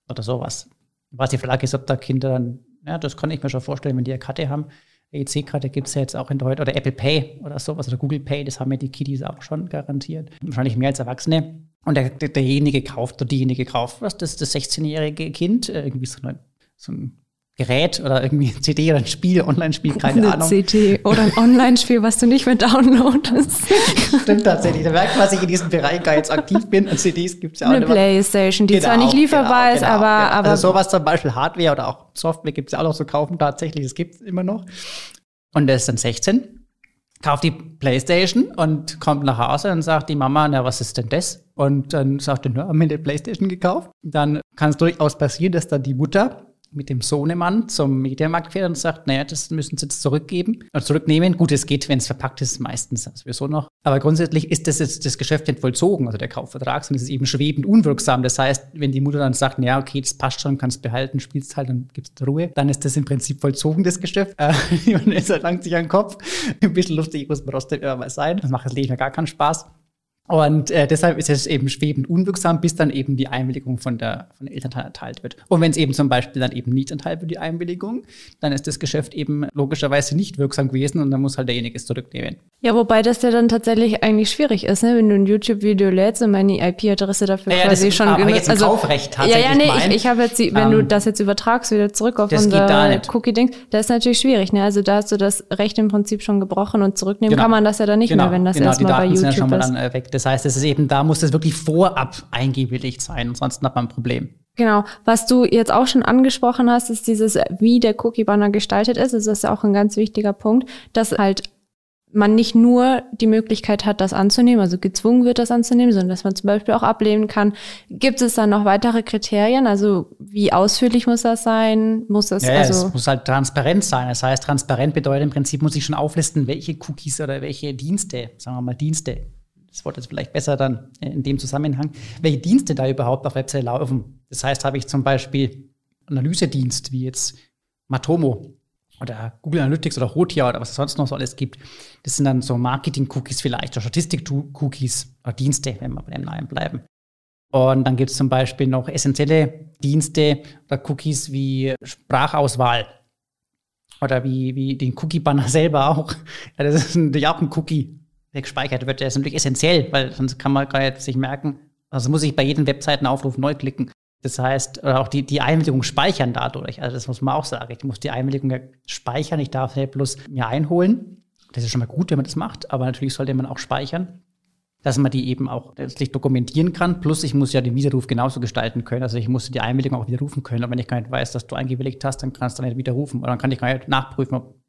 oder sowas. Was die Frage ist, ob da Kinder dann, ja, das kann ich mir schon vorstellen, wenn die eine Karte haben. EC-Karte gibt es ja jetzt auch in Deutschland oder Apple Pay oder sowas oder Google Pay, das haben ja die Kiddies auch schon garantiert. Wahrscheinlich mehr als Erwachsene. Und der, der, derjenige kauft oder diejenige kauft was, das, das 16-jährige Kind, äh, irgendwie so, eine, so ein Gerät oder irgendwie ein CD oder ein Spiel, Online-Spiel, keine eine Ahnung. CD oder ein Online-Spiel, was du nicht mehr downloadest. [laughs] Stimmt tatsächlich. Da merkt man, dass ich in diesem Bereich gar jetzt aktiv bin. Und CDs gibt es ja auch. Eine Playstation, die genau, zwar nicht lieferbar genau, ist, genau, aber, genau. aber. Also sowas zum Beispiel Hardware oder auch Software gibt es ja auch noch zu kaufen tatsächlich. Das gibt es immer noch. Und der ist dann 16, kauft die Playstation und kommt nach Hause und sagt die Mama, na, was ist denn das? Und dann sagt er, na, haben wir eine Playstation gekauft. Dann kann es durchaus passieren, dass dann die Mutter mit dem Sohnemann zum Mediamarkt fährt und sagt, naja, das müssen sie jetzt zurückgeben oder zurücknehmen. Gut, es geht, wenn es verpackt ist, meistens sowieso noch. Aber grundsätzlich ist das jetzt das Geschäft nicht vollzogen, also der Kaufvertrag, sondern es ist eben schwebend unwirksam. Das heißt, wenn die Mutter dann sagt, naja, okay, das passt schon, kannst behalten, spielst halt, dann gibst Ruhe, dann ist das im Prinzip vollzogen, das Geschäft. Äh, [laughs] und es langt sich an den Kopf. Ein bisschen lustig muss man trotzdem immer mal sein. Das macht das Leben ja gar keinen Spaß. Und äh, deshalb ist es eben schwebend unwirksam, bis dann eben die Einwilligung von der, von der Elternteil erteilt wird. Und wenn es eben zum Beispiel dann eben nicht erteilt wird, die Einwilligung, dann ist das Geschäft eben logischerweise nicht wirksam gewesen und dann muss halt derjenige es zurücknehmen. Ja, wobei das ja dann tatsächlich eigentlich schwierig ist, ne? wenn du ein YouTube-Video lädst und meine IP-Adresse dafür ja, quasi das, schon aber jetzt also, Kaufrecht tatsächlich Ja, ja, nee, mein, ich, ich habe jetzt, die, wenn um, du ähm, das jetzt übertragst, wieder zurück auf unser Cookie-Ding, das ist natürlich schwierig. Ne? Also da hast du das Recht im Prinzip schon gebrochen und zurücknehmen genau. kann man das ja dann nicht genau. mehr, wenn das genau, erstmal bei YouTube sind ja schon mal dann, äh, weg. Das heißt, es ist eben da muss das wirklich vorab eingewilligt sein, ansonsten hat man ein Problem. Genau. Was du jetzt auch schon angesprochen hast, ist dieses, wie der Cookie-Banner gestaltet ist. Das ist auch ein ganz wichtiger Punkt, dass halt man nicht nur die Möglichkeit hat, das anzunehmen, also gezwungen wird, das anzunehmen, sondern dass man zum Beispiel auch ablehnen kann. Gibt es dann noch weitere Kriterien? Also wie ausführlich muss das sein? Muss das ja, also es muss halt transparent sein. Das heißt, transparent bedeutet im Prinzip muss ich schon auflisten, welche Cookies oder welche Dienste, sagen wir mal Dienste, das Wort ist vielleicht besser dann in dem Zusammenhang, welche Dienste da überhaupt auf Website laufen. Das heißt, habe ich zum Beispiel Analysedienst wie jetzt Matomo oder Google Analytics oder Hotia oder was es sonst noch so alles gibt. Das sind dann so Marketing-Cookies vielleicht oder Statistik-Cookies oder Dienste, wenn wir bei dem Namen bleiben. Und dann gibt es zum Beispiel noch essentielle Dienste oder Cookies wie Sprachauswahl oder wie, wie den Cookie-Banner [laughs] selber auch. Ja, das ist natürlich auch ein Cookie, der gespeichert wird. Der ist natürlich essentiell, weil sonst kann man gar nicht sich merken, also muss ich bei jedem Webseitenaufruf neu klicken. Das heißt, auch die, die Einwilligung speichern dadurch. Also das muss man auch sagen. Ich muss die Einwilligung ja speichern. Ich darf nicht bloß mir einholen. Das ist schon mal gut, wenn man das macht. Aber natürlich sollte man auch speichern, dass man die eben auch letztlich dokumentieren kann. Plus ich muss ja den Widerruf genauso gestalten können. Also ich muss die Einwilligung auch widerrufen können. Und wenn ich gar nicht weiß, dass du eingewilligt hast, dann kannst du nicht widerrufen. Oder dann kann ich gar nicht nachprüfen, ob,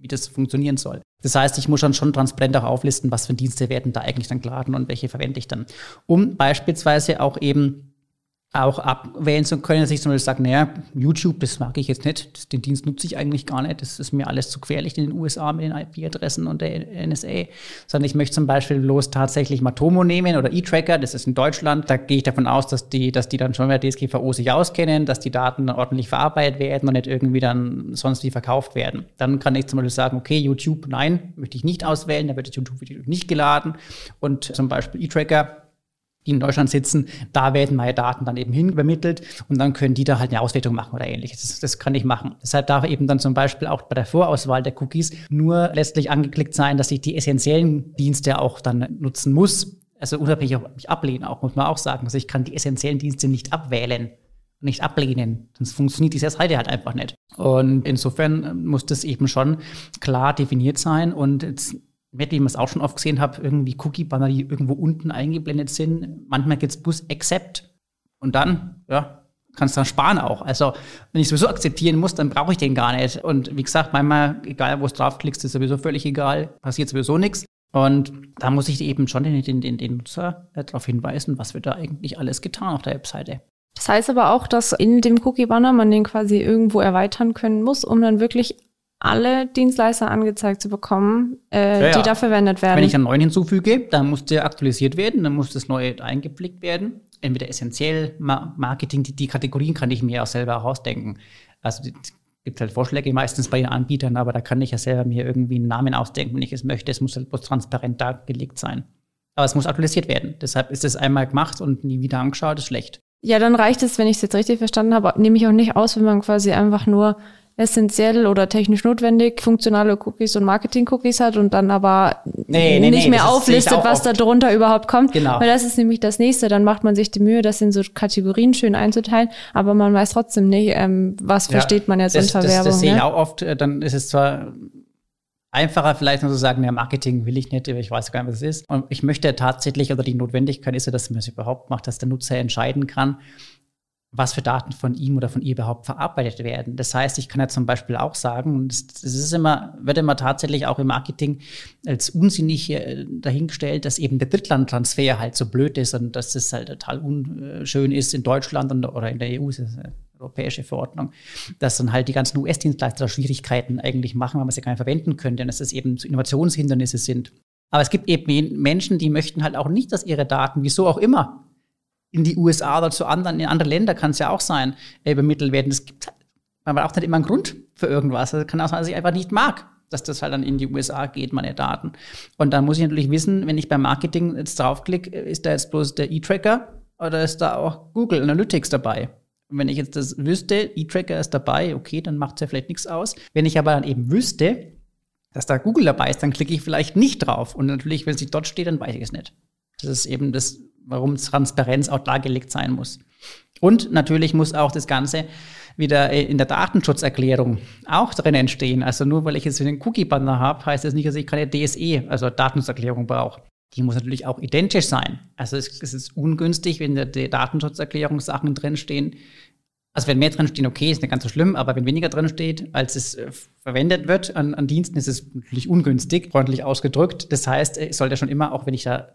wie das funktionieren soll. Das heißt, ich muss dann schon transparent auch auflisten, was für Dienste werden da eigentlich dann geladen und welche verwende ich dann. Um beispielsweise auch eben auch abwählen zu können, dass ich zum Beispiel sage, naja, YouTube, das mag ich jetzt nicht, das, den Dienst nutze ich eigentlich gar nicht, das ist mir alles zu gefährlich in den USA mit den IP-Adressen und der NSA, sondern ich möchte zum Beispiel bloß tatsächlich Matomo nehmen oder E-Tracker, das ist in Deutschland, da gehe ich davon aus, dass die, dass die dann schon bei DSGVO sich auskennen, dass die Daten dann ordentlich verarbeitet werden und nicht irgendwie dann sonst wie verkauft werden. Dann kann ich zum Beispiel sagen, okay, YouTube, nein, möchte ich nicht auswählen, da wird das YouTube-Video nicht geladen und zum Beispiel E-Tracker, die in Deutschland sitzen, da werden meine Daten dann eben hin übermittelt und dann können die da halt eine Auswertung machen oder ähnliches. Das, das kann ich machen. Deshalb darf eben dann zum Beispiel auch bei der Vorauswahl der Cookies nur letztlich angeklickt sein, dass ich die essentiellen Dienste auch dann nutzen muss. Also unabhängig, ob ich ablehne, auch muss man auch sagen. Also ich kann die essentiellen Dienste nicht abwählen nicht ablehnen. Sonst funktioniert diese Seite halt einfach nicht. Und insofern muss das eben schon klar definiert sein. Und jetzt wie ich es auch schon oft gesehen habe, irgendwie Cookie-Banner, die irgendwo unten eingeblendet sind. Manchmal gibt es Bus Accept und dann, ja, kannst du dann sparen auch. Also, wenn ich sowieso akzeptieren muss, dann brauche ich den gar nicht. Und wie gesagt, manchmal, egal wo du draufklickst, ist sowieso völlig egal, passiert sowieso nichts. Und da muss ich eben schon den, den, den Nutzer äh, darauf hinweisen, was wird da eigentlich alles getan auf der Webseite. Das heißt aber auch, dass in dem Cookie-Banner man den quasi irgendwo erweitern können muss, um dann wirklich alle Dienstleister angezeigt zu bekommen, äh, ja, die da verwendet werden. Wenn ich einen neuen hinzufüge, dann muss der aktualisiert werden, dann muss das neue eingeblickt werden. Entweder essentiell, Marketing, die, die Kategorien kann ich mir auch selber ausdenken. Also es gibt halt Vorschläge meistens bei den Anbietern, aber da kann ich ja selber mir irgendwie einen Namen ausdenken, wenn ich es möchte. Es muss halt bloß transparent dargelegt sein. Aber es muss aktualisiert werden. Deshalb ist es einmal gemacht und nie wieder angeschaut, ist schlecht. Ja, dann reicht es, wenn ich es jetzt richtig verstanden habe, nehme ich auch nicht aus, wenn man quasi einfach nur essentiell oder technisch notwendig funktionale Cookies und Marketing-Cookies hat und dann aber nee, nee, nicht nee, mehr auflistet, was da drunter überhaupt kommt. Genau. Weil das ist nämlich das nächste. Dann macht man sich die Mühe, das in so Kategorien schön einzuteilen, aber man weiß trotzdem nicht, ähm, was ja, versteht man jetzt das, unter das, Werbung. Das, sehe ich ne? auch oft. Äh, dann ist es zwar einfacher vielleicht nur zu sagen, ja, Marketing will ich nicht, ich weiß gar nicht, was es ist. Und ich möchte tatsächlich, oder die Notwendigkeit ist ja, dass man es überhaupt macht, dass der Nutzer entscheiden kann, was für Daten von ihm oder von ihr überhaupt verarbeitet werden. Das heißt, ich kann ja zum Beispiel auch sagen, das, das ist immer, wird immer tatsächlich auch im Marketing als unsinnig äh, dahingestellt, dass eben der Drittlandtransfer halt so blöd ist und dass das halt total unschön ist in Deutschland und, oder in der EU, das ist eine europäische Verordnung, dass dann halt die ganzen US-Dienstleister Schwierigkeiten eigentlich machen, weil man sie gar nicht verwenden könnte und dass es eben Innovationshindernisse sind. Aber es gibt eben Menschen, die möchten halt auch nicht, dass ihre Daten, wieso auch immer, in die USA oder zu anderen, in andere Länder kann es ja auch sein, äh, übermittelt werden. Es gibt aber auch nicht immer einen Grund für irgendwas. Das kann auch sein, dass ich einfach nicht mag, dass das halt dann in die USA geht, meine Daten. Und dann muss ich natürlich wissen, wenn ich beim Marketing jetzt draufklicke, ist da jetzt bloß der E-Tracker oder ist da auch Google Analytics dabei? Und wenn ich jetzt das wüsste, E-Tracker ist dabei, okay, dann macht es ja vielleicht nichts aus. Wenn ich aber dann eben wüsste, dass da Google dabei ist, dann klicke ich vielleicht nicht drauf. Und natürlich, wenn es nicht dort steht, dann weiß ich es nicht. Das ist eben das warum Transparenz auch dargelegt sein muss. Und natürlich muss auch das Ganze wieder in der Datenschutzerklärung auch drin entstehen. Also nur weil ich jetzt einen Cookie-Banner habe, heißt das nicht, dass ich keine DSE, also Datenschutzerklärung brauche. Die muss natürlich auch identisch sein. Also es, es ist ungünstig, wenn in der Datenschutzerklärung Sachen drinstehen, Also wenn mehr drin steht, okay, ist nicht ganz so schlimm, aber wenn weniger drin steht, als es äh, verwendet wird an, an Diensten, ist es natürlich ungünstig, freundlich ausgedrückt. Das heißt, ich sollte schon immer, auch wenn ich da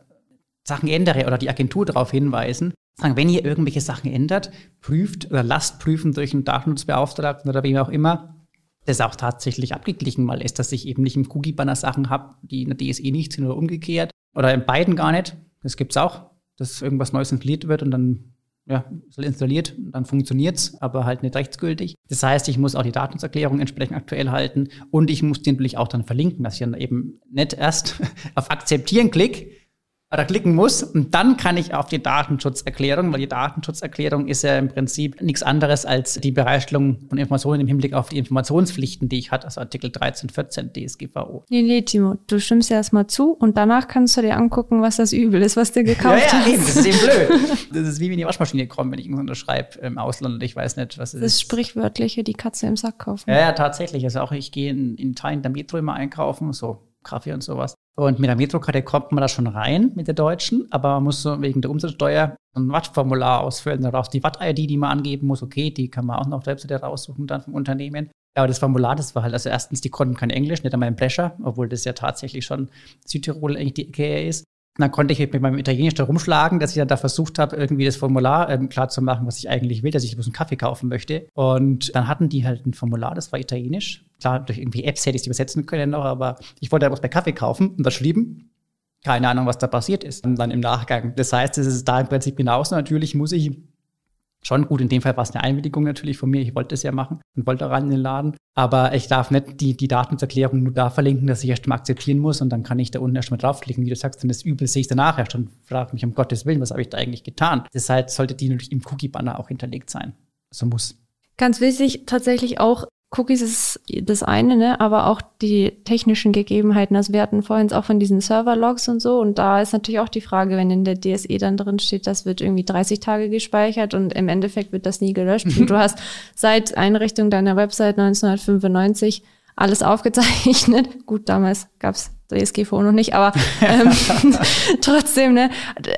Sachen ändere oder die Agentur darauf hinweisen, sagen, wenn ihr irgendwelche Sachen ändert, prüft oder lasst prüfen durch einen Datenschutzbeauftragten oder wem auch immer, das auch tatsächlich abgeglichen mal ist, dass ich eben nicht im Cookie-Banner Sachen habe, die in der DSE nicht sind oder umgekehrt. Oder in beiden gar nicht. Das gibt's auch, dass irgendwas Neues installiert wird und dann ja, ist installiert, dann funktioniert's, aber halt nicht rechtsgültig. Das heißt, ich muss auch die Datenschutzerklärung entsprechend aktuell halten und ich muss die natürlich auch dann verlinken, dass ich dann eben nicht erst [laughs] auf Akzeptieren klicke, oder klicken muss. Und dann kann ich auf die Datenschutzerklärung, weil die Datenschutzerklärung ist ja im Prinzip nichts anderes als die Bereitstellung von Informationen im Hinblick auf die Informationspflichten, die ich hatte, also Artikel 13, 14 DSGVO. Nee, nee, Timo, du stimmst ja erstmal zu und danach kannst du dir angucken, was das Übel ist, was du gekauft ja, ja, hast. Eben, das ist eben [laughs] blöd. Das ist wie wenn die Waschmaschine kommt, wenn ich irgendwas unterschreibe im Ausland und ich weiß nicht, was es ist. Das ist sprichwörtliche, die Katze im Sack kaufen. Ja, ja, tatsächlich. Also auch ich gehe in, in Italien der Metro immer einkaufen, so Kaffee und sowas. Und mit der Metrokarte kommt man da schon rein mit der deutschen, aber man muss so wegen der Umsatzsteuer ein Wattformular ausfüllen. Daraus die Watt-ID, die man angeben muss, okay, die kann man auch noch auf der Webseite raussuchen dann vom Unternehmen. Aber das Formular, das war halt, also erstens, die konnten kein Englisch, nicht einmal im Brescher, obwohl das ja tatsächlich schon Südtirol eigentlich die Ecke ist dann konnte ich mit meinem Italienisch da rumschlagen, dass ich dann da versucht habe, irgendwie das Formular ähm, klar zu machen, was ich eigentlich will, dass ich bloß einen Kaffee kaufen möchte. Und dann hatten die halt ein Formular, das war Italienisch. Klar, durch irgendwie Apps hätte ich es übersetzen können noch, aber ich wollte einfach bei Kaffee kaufen und das schrieben. Keine Ahnung, was da passiert ist. Und dann im Nachgang. Das heißt, es ist da im Prinzip genauso. Natürlich muss ich schon gut. In dem Fall war es eine Einwilligung natürlich von mir. Ich wollte es ja machen und wollte rein in den Laden. Aber ich darf nicht die, die Datenschutzerklärung nur da verlinken, dass ich erst mal akzeptieren muss und dann kann ich da unten erst mal draufklicken. Wie du sagst, dann das Übel sehe ich danach erst und frage mich um Gottes Willen, was habe ich da eigentlich getan? Deshalb sollte die natürlich im Cookie-Banner auch hinterlegt sein. So muss. Ganz wichtig tatsächlich auch Cookies ist das eine, ne? aber auch die technischen Gegebenheiten. Also wir hatten vorhin auch von diesen Server-Logs und so. Und da ist natürlich auch die Frage, wenn in der DSE dann drin steht, das wird irgendwie 30 Tage gespeichert und im Endeffekt wird das nie gelöscht. und du [laughs] hast seit Einrichtung deiner Website 1995 alles aufgezeichnet. Gut, damals gab's DSGVO noch nicht, aber ähm, [laughs] [laughs] trotzdem, ne,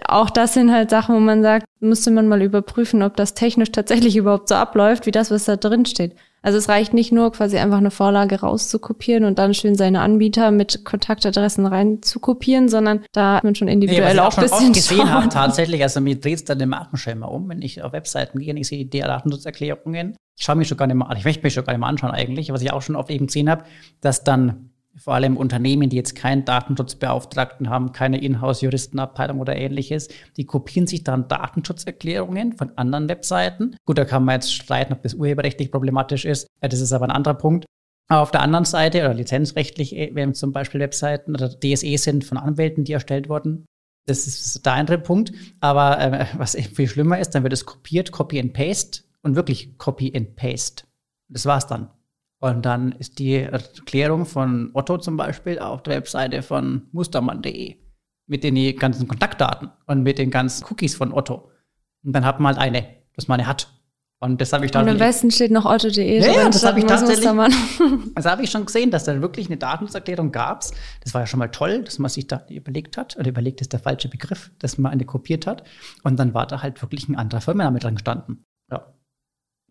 auch das sind halt Sachen, wo man sagt, müsste man mal überprüfen, ob das technisch tatsächlich [laughs] überhaupt so abläuft, wie das, was da drin steht. Also es reicht nicht nur, quasi einfach eine Vorlage rauszukopieren und dann schön seine Anbieter mit Kontaktadressen reinzukopieren, sondern da hat man schon individuell nee, auch ein bisschen gesehen habe, tatsächlich, also mir dreht es dann den Markenschema um, wenn ich auf Webseiten gehe und ich sehe die Datenschutzerklärungen. Ich schaue mich schon gar nicht mal an, ich möchte mich schon gar nicht mal anschauen eigentlich, was ich auch schon oft eben gesehen habe, dass dann vor allem Unternehmen, die jetzt keinen Datenschutzbeauftragten haben, keine Inhouse-Juristenabteilung oder ähnliches, die kopieren sich dann Datenschutzerklärungen von anderen Webseiten. Gut, da kann man jetzt streiten, ob das urheberrechtlich problematisch ist. Das ist aber ein anderer Punkt. Aber auf der anderen Seite, oder lizenzrechtlich, äh, wenn zum Beispiel Webseiten oder DSE sind von Anwälten, die erstellt wurden, das ist der andere Punkt. Aber äh, was viel schlimmer ist, dann wird es kopiert, Copy and Paste und wirklich Copy and Paste. Das war's dann. Und dann ist die Erklärung von Otto zum Beispiel auf der Webseite von mustermann.de mit den ganzen Kontaktdaten und mit den ganzen Cookies von Otto. Und dann hat man halt eine, dass man eine hat. Und das habe ich dann. Und am besten steht noch otto.de. Ja, ja, das habe ich tatsächlich. [laughs] Das habe ich schon gesehen, dass da wirklich eine Datenschutzerklärung gab. Das war ja schon mal toll, dass man sich da überlegt hat. Oder überlegt ist der falsche Begriff, dass man eine kopiert hat. Und dann war da halt wirklich ein anderer Firmenname dran gestanden. Ja.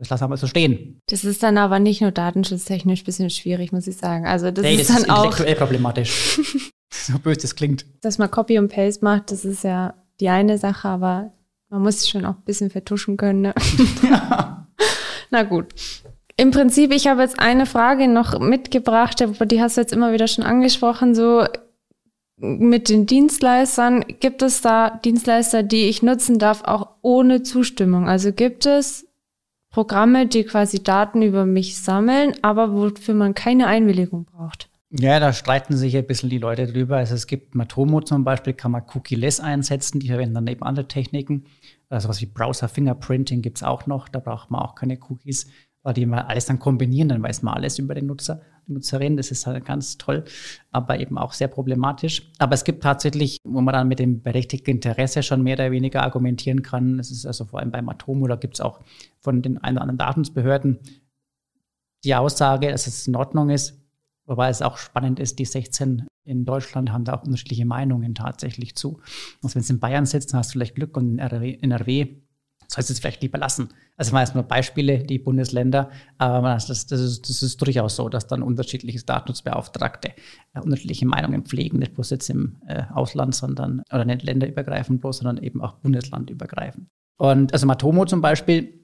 Das lassen wir mal so stehen. Das ist dann aber nicht nur datenschutztechnisch ein bisschen schwierig, muss ich sagen. Also das nee, ist das dann ist intellektuell auch problematisch. [laughs] so böse das klingt. Dass man Copy und Paste macht, das ist ja die eine Sache, aber man muss es schon auch ein bisschen vertuschen können. Ne? [laughs] [laughs] Ja. Na gut. Im Prinzip, ich habe jetzt eine Frage noch mitgebracht, aber die hast du jetzt immer wieder schon angesprochen, so mit den Dienstleistern. Gibt es da Dienstleister, die ich nutzen darf, auch ohne Zustimmung? Also gibt es Programme, die quasi Daten über mich sammeln, aber wofür man keine Einwilligung braucht. Ja, da streiten sich ein bisschen die Leute drüber. Also es gibt Matomo zum Beispiel, kann man Cookie-less einsetzen, die verwenden dann eben andere Techniken. Also was wie Browser-Fingerprinting gibt es auch noch, da braucht man auch keine Cookies weil die mal alles dann kombinieren, dann weiß man alles über den Nutzer, die Nutzerin. Das ist halt ganz toll, aber eben auch sehr problematisch. Aber es gibt tatsächlich, wo man dann mit dem berechtigten Interesse schon mehr oder weniger argumentieren kann. Das ist also vor allem beim Atomo, da gibt es auch von den ein oder anderen Datensbehörden die Aussage, dass es in Ordnung ist. Wobei es auch spannend ist, die 16 in Deutschland haben da auch unterschiedliche Meinungen tatsächlich zu. Also wenn es in Bayern sitzt, dann hast du vielleicht Glück und in NRW sollst es vielleicht lieber lassen. Also mal nur Beispiele, die Bundesländer, aber das, das, ist, das ist durchaus so, dass dann unterschiedliche Datenschutzbeauftragte äh, unterschiedliche Meinungen pflegen, nicht bloß jetzt im äh, Ausland, sondern, oder nicht länderübergreifend bloß, sondern eben auch bundeslandübergreifend. Und also Matomo zum Beispiel,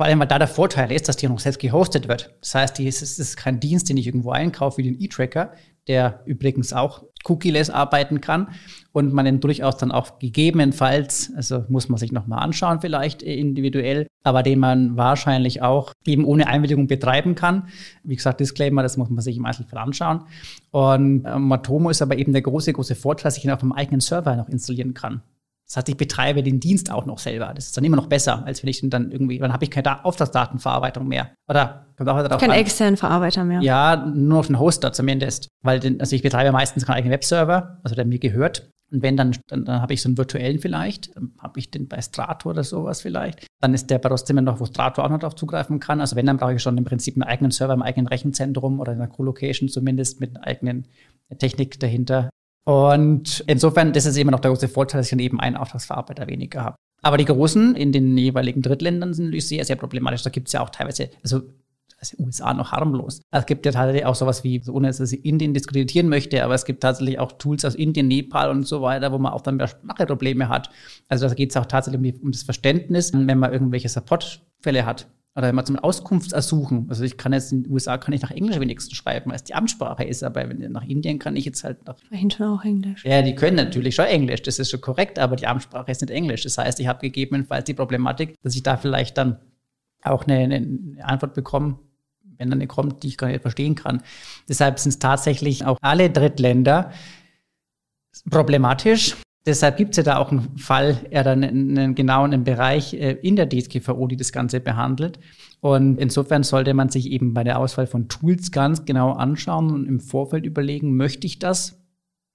vor allem, weil da der Vorteil ist, dass die noch selbst gehostet wird. Das heißt, es ist kein Dienst, den ich irgendwo einkaufe wie den E-Tracker, der übrigens auch cookie-less arbeiten kann und man den durchaus dann auch gegebenenfalls, also muss man sich nochmal anschauen vielleicht individuell, aber den man wahrscheinlich auch eben ohne Einwilligung betreiben kann. Wie gesagt, Disclaimer, das muss man sich im Einzelfall anschauen. Und äh, Matomo ist aber eben der große, große Vorteil, dass ich ihn auf dem eigenen Server noch installieren kann. Das heißt, ich betreibe den Dienst auch noch selber. Das ist dann immer noch besser, als wenn ich dann irgendwie, dann habe ich keine Auftragsdatenverarbeitung mehr. Oder kommt auch darauf Kein externen Verarbeiter mehr. Ja, nur noch einen Hoster zumindest. Weil den, also ich betreibe meistens keinen eigenen Webserver, also der mir gehört. Und wenn, dann, dann, dann habe ich so einen virtuellen vielleicht, dann habe ich den bei Strato oder sowas vielleicht. Dann ist der bei trotzdem noch, wo Strato auch noch darauf zugreifen kann. Also wenn, dann brauche ich schon im Prinzip einen eigenen Server im eigenen Rechenzentrum oder in einer Co-Location zumindest mit einer eigenen Technik dahinter. Und insofern, das ist immer noch der große Vorteil, dass ich dann eben einen Auftragsverarbeiter weniger habe. Aber die Großen in den jeweiligen Drittländern sind natürlich sehr, sehr problematisch. Da gibt es ja auch teilweise, also also USA noch harmlos. Es gibt ja tatsächlich auch sowas wie, ohne dass ich Indien diskreditieren möchte, aber es gibt tatsächlich auch Tools aus Indien, Nepal und so weiter, wo man auch dann mehr Spracheprobleme hat. Also da geht es auch tatsächlich um, um das Verständnis, wenn man irgendwelche Supportfälle hat oder man zum Auskunftsersuchen, also ich kann jetzt in den USA kann ich nach Englisch wenigstens schreiben, weil es die Amtssprache ist, aber wenn, nach Indien kann ich jetzt halt nach. Vorhin schon auch Englisch. Ja, die können natürlich schon Englisch, das ist schon korrekt, aber die Amtssprache ist nicht Englisch. Das heißt, ich habe gegebenenfalls die Problematik, dass ich da vielleicht dann auch eine, eine Antwort bekomme, wenn dann eine kommt, die ich gar nicht verstehen kann. Deshalb sind es tatsächlich auch alle Drittländer problematisch. Deshalb gibt es ja da auch einen Fall, er dann einen genauen Bereich äh, in der DSGVO, die das Ganze behandelt. Und insofern sollte man sich eben bei der Auswahl von Tools ganz genau anschauen und im Vorfeld überlegen, möchte ich das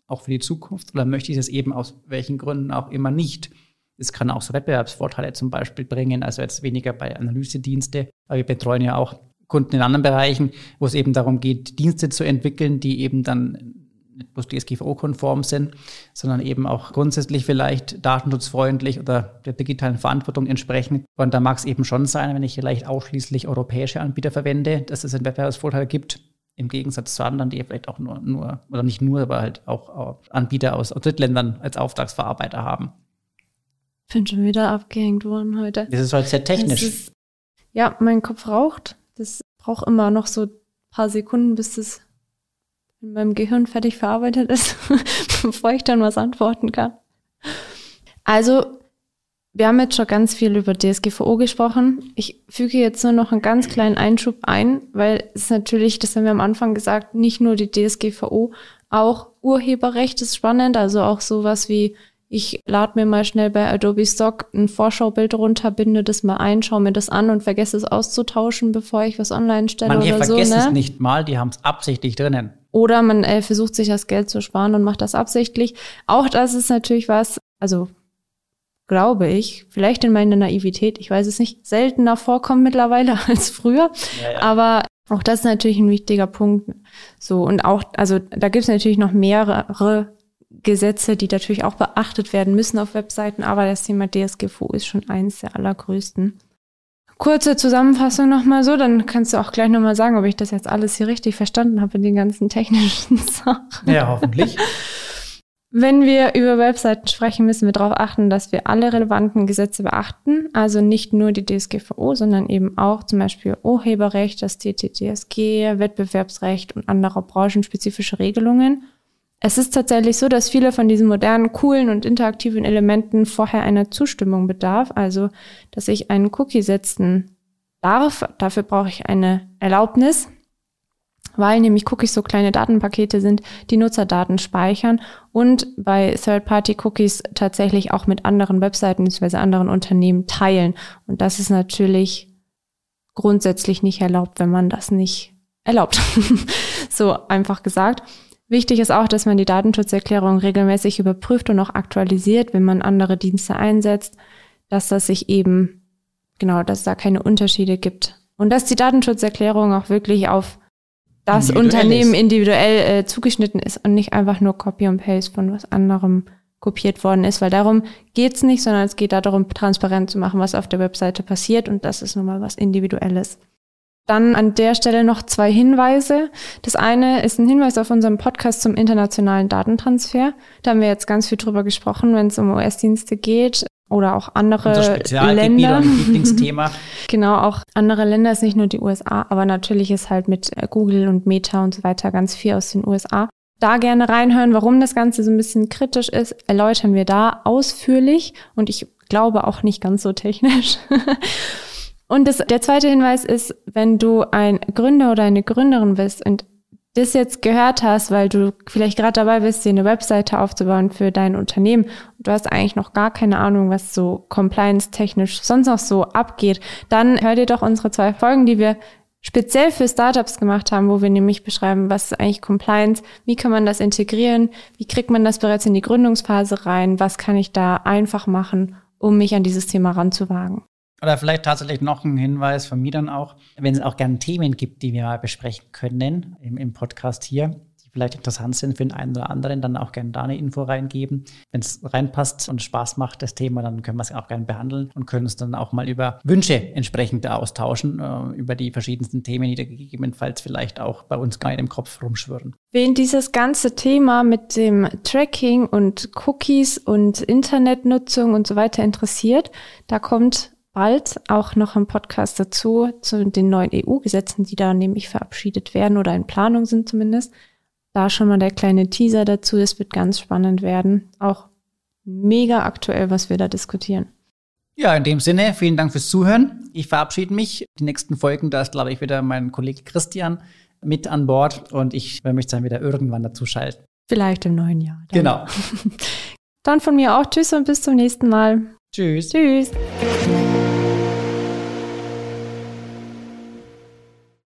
auch für die Zukunft oder möchte ich das eben aus welchen Gründen auch immer nicht. Es kann auch so Wettbewerbsvorteile zum Beispiel bringen, also jetzt weniger bei Analysedienste, aber wir betreuen ja auch Kunden in anderen Bereichen, wo es eben darum geht, Dienste zu entwickeln, die eben dann nicht bloß DSGVO-konform sind, sondern eben auch grundsätzlich vielleicht datenschutzfreundlich oder der digitalen Verantwortung entsprechen. Und da mag es eben schon sein, wenn ich vielleicht ausschließlich europäische Anbieter verwende, dass es einen Wettbewerbsvorteil gibt, im Gegensatz zu anderen, die vielleicht auch nur, nur oder nicht nur, aber halt auch Anbieter aus, Drittländern als Auftragsverarbeiter haben. Ich bin schon wieder abgehängt worden heute. Das ist halt sehr technisch. Ist, ja, mein Kopf raucht. Das braucht immer noch so ein paar Sekunden, bis das in meinem Gehirn fertig verarbeitet ist, [laughs] bevor ich dann was antworten kann. Also, wir haben jetzt schon ganz viel über DSGVO gesprochen. Ich füge jetzt nur noch einen ganz kleinen Einschub ein, weil es natürlich, das haben wir am Anfang gesagt, nicht nur die DSGVO, auch Urheberrecht ist spannend, also auch sowas wie ich lade mir mal schnell bei Adobe Stock ein Vorschaubild runter, binde das mal ein, schaue mir das an und vergesse es auszutauschen, bevor ich was online stelle Manche oder so. Manche vergessen ne? es nicht mal, die haben es absichtlich drinnen. Oder man äh, versucht sich das Geld zu sparen und macht das absichtlich. Auch das ist natürlich was, also glaube ich, vielleicht in meiner Naivität, ich weiß es nicht, seltener vorkommt mittlerweile [laughs] als früher. Ja, ja. Aber auch das ist natürlich ein wichtiger Punkt. So, und auch, also da gibt es natürlich noch mehrere Gesetze, die natürlich auch beachtet werden müssen auf Webseiten, aber das Thema DSGVO ist schon eins der allergrößten. Kurze Zusammenfassung nochmal so, dann kannst du auch gleich nochmal sagen, ob ich das jetzt alles hier richtig verstanden habe in den ganzen technischen [laughs] Sachen. Ja, hoffentlich. Wenn wir über Webseiten sprechen, müssen wir darauf achten, dass wir alle relevanten Gesetze beachten. Also nicht nur die DSGVO, sondern eben auch zum Beispiel Urheberrecht, das TTDSG, Wettbewerbsrecht und andere branchenspezifische Regelungen. Es ist tatsächlich so, dass viele von diesen modernen, coolen und interaktiven Elementen vorher einer Zustimmung bedarf, also dass ich einen Cookie setzen darf. Dafür brauche ich eine Erlaubnis, weil nämlich Cookies so kleine Datenpakete sind, die Nutzerdaten speichern und bei Third-Party-Cookies tatsächlich auch mit anderen Webseiten bzw. anderen Unternehmen teilen. Und das ist natürlich grundsätzlich nicht erlaubt, wenn man das nicht erlaubt. [laughs] so einfach gesagt. Wichtig ist auch, dass man die Datenschutzerklärung regelmäßig überprüft und auch aktualisiert, wenn man andere Dienste einsetzt, dass das sich eben, genau, dass da keine Unterschiede gibt. Und dass die Datenschutzerklärung auch wirklich auf das Unternehmen ist. individuell äh, zugeschnitten ist und nicht einfach nur Copy und Paste von was anderem kopiert worden ist, weil darum geht's nicht, sondern es geht darum, transparent zu machen, was auf der Webseite passiert und das ist nun mal was Individuelles. Dann an der Stelle noch zwei Hinweise. Das eine ist ein Hinweis auf unserem Podcast zum internationalen Datentransfer. Da haben wir jetzt ganz viel drüber gesprochen, wenn es um US-Dienste geht oder auch andere Länder. Lieblingsthema. [laughs] genau, auch andere Länder ist nicht nur die USA, aber natürlich ist halt mit Google und Meta und so weiter ganz viel aus den USA. Da gerne reinhören, warum das Ganze so ein bisschen kritisch ist, erläutern wir da ausführlich und ich glaube auch nicht ganz so technisch. [laughs] Und das, der zweite Hinweis ist, wenn du ein Gründer oder eine Gründerin bist und das jetzt gehört hast, weil du vielleicht gerade dabei bist, dir eine Webseite aufzubauen für dein Unternehmen und du hast eigentlich noch gar keine Ahnung, was so compliance-technisch sonst noch so abgeht, dann hör dir doch unsere zwei Folgen, die wir speziell für Startups gemacht haben, wo wir nämlich beschreiben, was ist eigentlich Compliance, wie kann man das integrieren, wie kriegt man das bereits in die Gründungsphase rein, was kann ich da einfach machen, um mich an dieses Thema ranzuwagen. Oder vielleicht tatsächlich noch ein Hinweis von mir dann auch, wenn es auch gerne Themen gibt, die wir mal besprechen können im, im Podcast hier, die vielleicht interessant sind für den einen oder anderen, dann auch gerne da eine Info reingeben. Wenn es reinpasst und Spaß macht, das Thema, dann können wir es auch gerne behandeln und können uns dann auch mal über Wünsche entsprechend austauschen, äh, über die verschiedensten Themen, die da gegebenenfalls vielleicht auch bei uns gar nicht im Kopf rumschwirren. Wen dieses ganze Thema mit dem Tracking und Cookies und Internetnutzung und so weiter interessiert, da kommt bald auch noch ein Podcast dazu, zu den neuen EU-Gesetzen, die da nämlich verabschiedet werden oder in Planung sind zumindest. Da schon mal der kleine Teaser dazu. Es wird ganz spannend werden. Auch mega aktuell, was wir da diskutieren. Ja, in dem Sinne, vielen Dank fürs Zuhören. Ich verabschiede mich. Die nächsten Folgen, da ist, glaube ich, wieder mein Kollege Christian mit an Bord und ich möchte dann wieder irgendwann dazu schalten. Vielleicht im neuen Jahr. Dann. Genau. [laughs] dann von mir auch Tschüss und bis zum nächsten Mal. Tschüss. Tschüss.